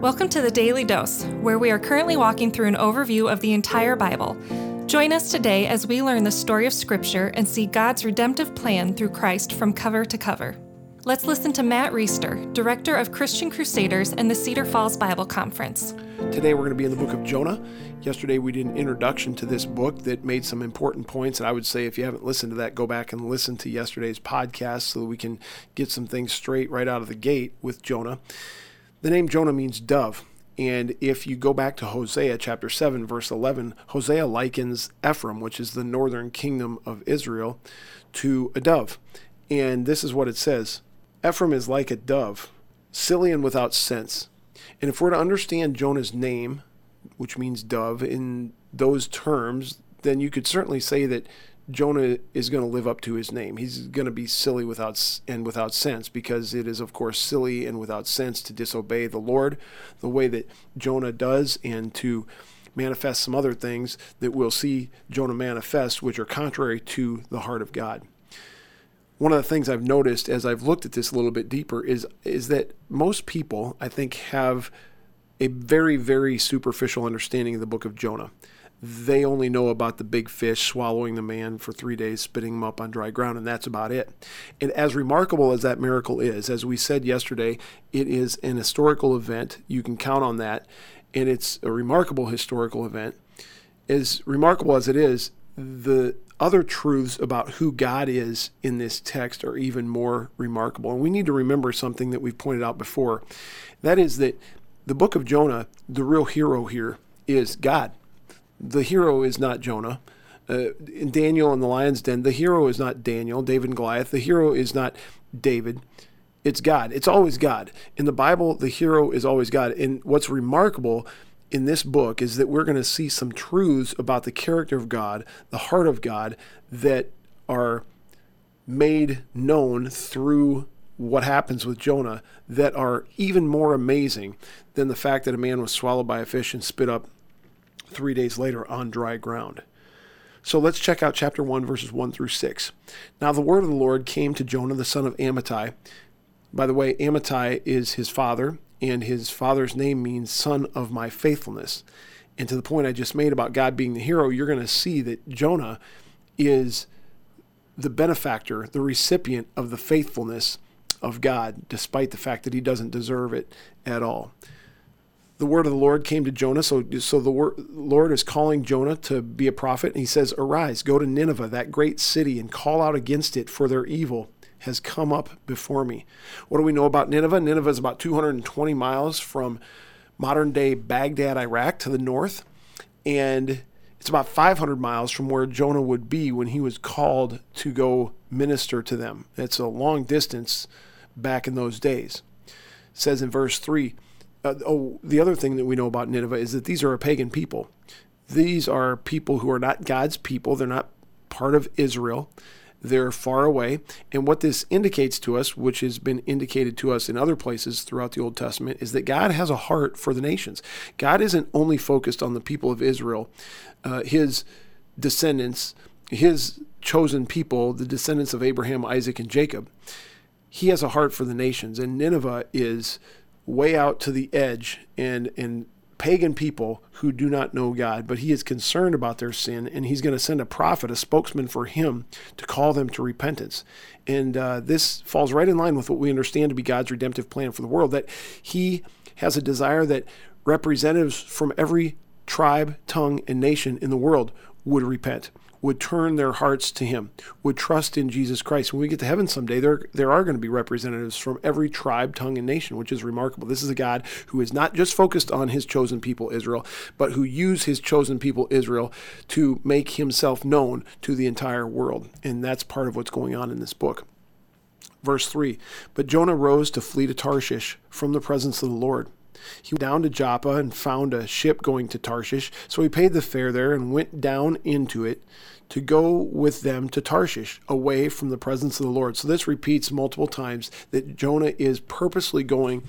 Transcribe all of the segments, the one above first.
Welcome to the Daily Dose, where we are currently walking through an overview of the entire Bible. Join us today as we learn the story of Scripture and see God's redemptive plan through Christ from cover to cover. Let's listen to Matt Reisetter, Director of Christian Crusaders and the Cedar Falls Bible Conference. Today we're going to be in the book of Jonah. Yesterday we did an introduction to this book that made some important points, and I would say if you haven't listened to that, go back and listen to yesterday's podcast so that we can get some things straight right out of the gate with Jonah. The name Jonah means dove. And if you go back to Hosea chapter 7, verse 11, Hosea likens Ephraim, which is the northern kingdom of Israel, to a dove. And this is what it says Ephraim is like a dove, silly and without sense. And if we're to understand Jonah's name, which means dove, in those terms, then you could certainly say that Jonah is going to live up to his name. He's going to be silly without and without sense because it is of course silly and without sense to disobey the Lord the way that Jonah does and to manifest some other things that we'll see Jonah manifest which are contrary to the heart of God. One of the things I've noticed as I've looked at this a little bit deeper is is that most people I think have a very very superficial understanding of the book of Jonah they only know about the big fish swallowing the man for three days, spitting him up on dry ground, and that's about it. And as remarkable as that miracle is, as we said yesterday, it is an historical event. You can count on that, and it's a remarkable historical event. As remarkable as it is, the other truths about who God is in this text are even more remarkable. And we need to remember something that we've pointed out before. That is that the book of Jonah, the real hero here, is God the hero is not Jonah. Uh, in Daniel and the lion's den, the hero is not Daniel, David and Goliath. The hero is not David. It's God. It's always God. In the Bible, the hero is always God. And what's remarkable in this book is that we're going to see some truths about the character of God, the heart of God, that are made known through what happens with Jonah that are even more amazing than the fact that a man was swallowed by a fish and spit up three days later on dry ground. So let's check out chapter 1, verses 1 through 6. Now the word of the Lord came to Jonah, the son of Amittai. By the way, Amittai is his father, and his father's name means son of my faithfulness. And to the point I just made about God being the hero, you're going to see that Jonah is the benefactor, the recipient of the faithfulness of God, despite the fact that he doesn't deserve it at all the word of the Lord came to Jonah. So, so the Lord is calling Jonah to be a prophet. And he says, Arise, go to Nineveh, that great city, and call out against it, for their evil has come up before me. What do we know about Nineveh? Nineveh is about 220 miles from modern day Baghdad, Iraq, to the north. And it's about 500 miles from where Jonah would be when he was called to go minister to them. It's a long distance back in those days. It says in verse 3 uh, oh, the other thing that we know about Nineveh is that these are a pagan people. These are people who are not God's people. They're not part of Israel. They're far away. And what this indicates to us, which has been indicated to us in other places throughout the Old Testament, is that God has a heart for the nations. God isn't only focused on the people of Israel, uh, his descendants, his chosen people, the descendants of Abraham, Isaac, and Jacob. He has a heart for the nations. And Nineveh is way out to the edge and and pagan people who do not know God, but he is concerned about their sin, and he's going to send a prophet, a spokesman for him, to call them to repentance. And uh, this falls right in line with what we understand to be God's redemptive plan for the world that he has a desire that representatives from every tribe, tongue, and nation in the world would repent would turn their hearts to him, would trust in Jesus Christ. When we get to heaven someday, there, there are going to be representatives from every tribe, tongue, and nation, which is remarkable. This is a God who is not just focused on his chosen people, Israel, but who used his chosen people, Israel, to make himself known to the entire world. And that's part of what's going on in this book. Verse 3 But Jonah rose to flee to Tarshish from the presence of the Lord. He went down to Joppa and found a ship going to Tarshish. So he paid the fare there and went down into it to go with them to Tarshish, away from the presence of the Lord. So this repeats multiple times that Jonah is purposely going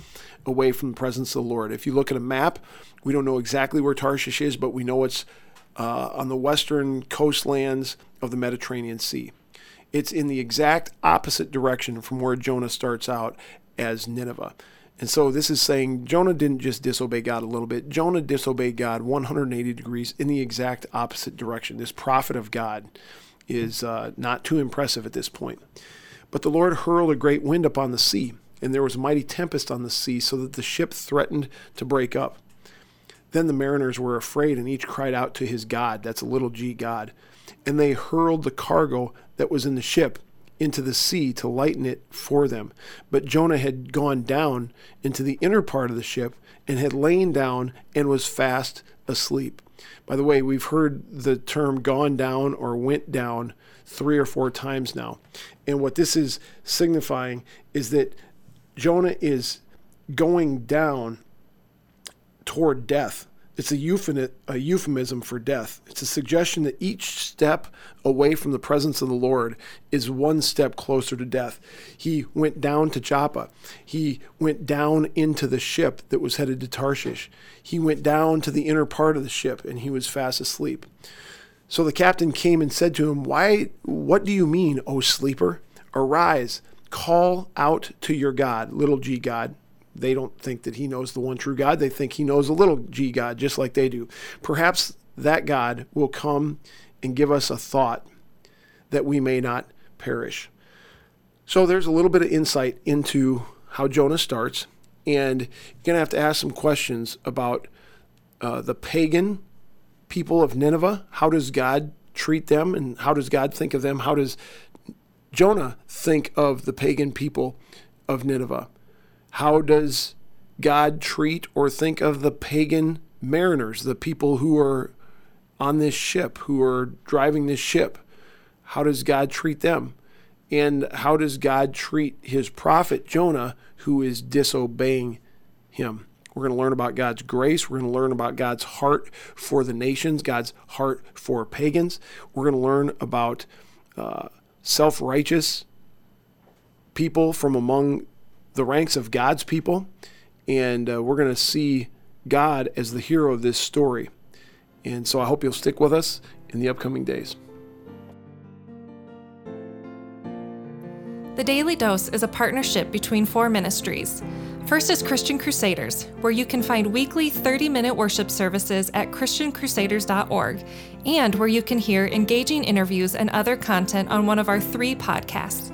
away from the presence of the Lord. If you look at a map, we don't know exactly where Tarshish is, but we know it's uh, on the western coastlands of the Mediterranean Sea. It's in the exact opposite direction from where Jonah starts out as Nineveh. And so this is saying Jonah didn't just disobey God a little bit. Jonah disobeyed God 180 degrees in the exact opposite direction. This prophet of God is uh, not too impressive at this point. But the Lord hurled a great wind upon the sea, and there was a mighty tempest on the sea, so that the ship threatened to break up. Then the mariners were afraid, and each cried out to his God. That's a little g God. And they hurled the cargo that was in the ship into the sea to lighten it for them. But Jonah had gone down into the inner part of the ship and had lain down and was fast asleep. By the way, we've heard the term gone down or went down three or four times now. And what this is signifying is that Jonah is going down toward death. It's a, euphemism for death. It's a suggestion that each step away from the presence of the Lord is one step closer to death. He went down to Joppa. He went down into the ship that was headed to Tarshish. He went down to the inner part of the ship and he was fast asleep. So the captain came and said to him, "Why what do you mean, O sleeper? Arise, call out to your God, little g God, they don't think that he knows the one true God. They think he knows a little g God, just like they do. Perhaps that God will come and give us a thought that we may not perish. So there's a little bit of insight into how Jonah starts, and you're going to have to ask some questions about uh, the pagan people of Nineveh. How does God treat them, and how does God think of them? How does Jonah think of the pagan people of Nineveh? How does God treat or think of the pagan mariners, the people who are on this ship, who are driving this ship? How does God treat them? And how does God treat his prophet Jonah, who is disobeying him? We're going to learn about God's grace. We're going to learn about God's heart for the nations, God's heart for pagans. We're going to learn about uh, self righteous people from among the ranks of God's people, and uh, we're going to see God as the hero of this story. And so I hope you'll stick with us in the upcoming days. The Daily Dose is a partnership between four ministries. First is Christian Crusaders, where you can find weekly 30 minute worship services at ChristianCrusaders.org and where you can hear engaging interviews and other content on one of our three podcasts.